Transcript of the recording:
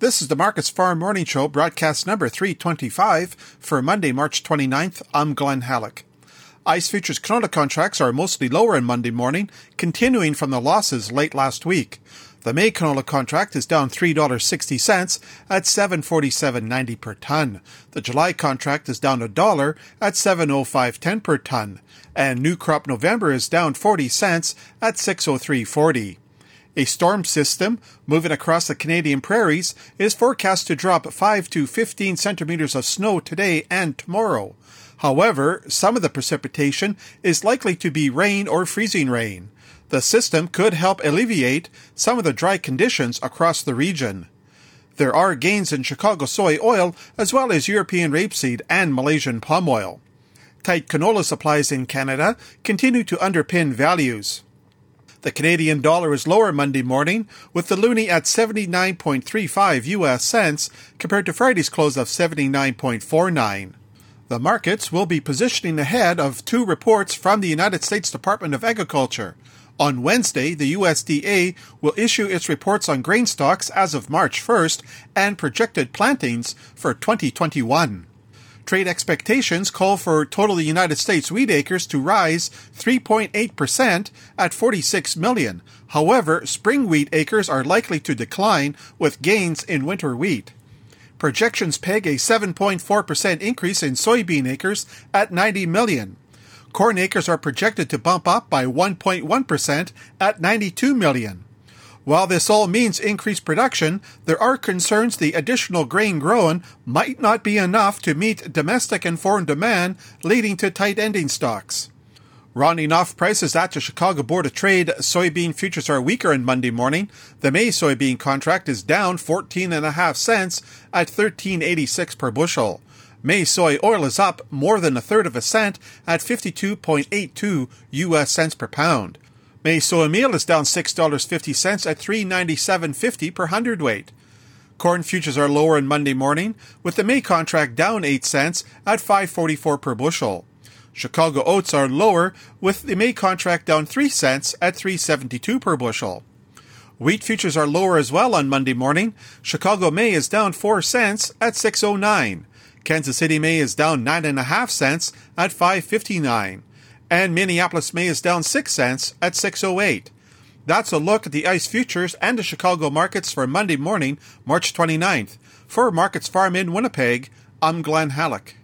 This is the Markets Farm Morning Show, broadcast number 325 for Monday, March 29th. I'm Glenn Hallick. ICE futures canola contracts are mostly lower on Monday morning, continuing from the losses late last week. The May canola contract is down $3.60 at 747.90 per ton. The July contract is down a dollar at 705.10 per ton, and new crop November is down 40 cents at 603.40. A storm system moving across the Canadian prairies is forecast to drop 5 to 15 centimeters of snow today and tomorrow. However, some of the precipitation is likely to be rain or freezing rain. The system could help alleviate some of the dry conditions across the region. There are gains in Chicago soy oil as well as European rapeseed and Malaysian palm oil. Tight canola supplies in Canada continue to underpin values. The Canadian dollar is lower Monday morning, with the loonie at 79.35 US cents compared to Friday's close of 79.49. The markets will be positioning ahead of two reports from the United States Department of Agriculture. On Wednesday, the USDA will issue its reports on grain stocks as of March 1st and projected plantings for 2021. Trade expectations call for total United States wheat acres to rise 3.8% at 46 million. However, spring wheat acres are likely to decline with gains in winter wheat. Projections peg a 7.4% increase in soybean acres at 90 million. Corn acres are projected to bump up by 1.1% at 92 million. While this all means increased production, there are concerns the additional grain grown might not be enough to meet domestic and foreign demand, leading to tight ending stocks. Rounding off prices at the Chicago Board of Trade, soybean futures are weaker on Monday morning. The May soybean contract is down 14.5 cents at 13.86 per bushel. May soy oil is up more than a third of a cent at 52.82 US cents per pound. May soy meal is down $6.50 at $397.50 per hundredweight. Corn futures are lower on Monday morning, with the May contract down 8 cents at 5.44 per bushel. Chicago oats are lower, with the May contract down 3 cents at 3.72 per bushel. Wheat futures are lower as well on Monday morning. Chicago May is down 4 cents at 6.09. Kansas City May is down 9.5 cents at 5.59 and Minneapolis May is down 6 cents at 608. That's a look at the ICE futures and the Chicago markets for Monday morning, March 29th. For Markets Farm in Winnipeg, I'm Glenn Hallick.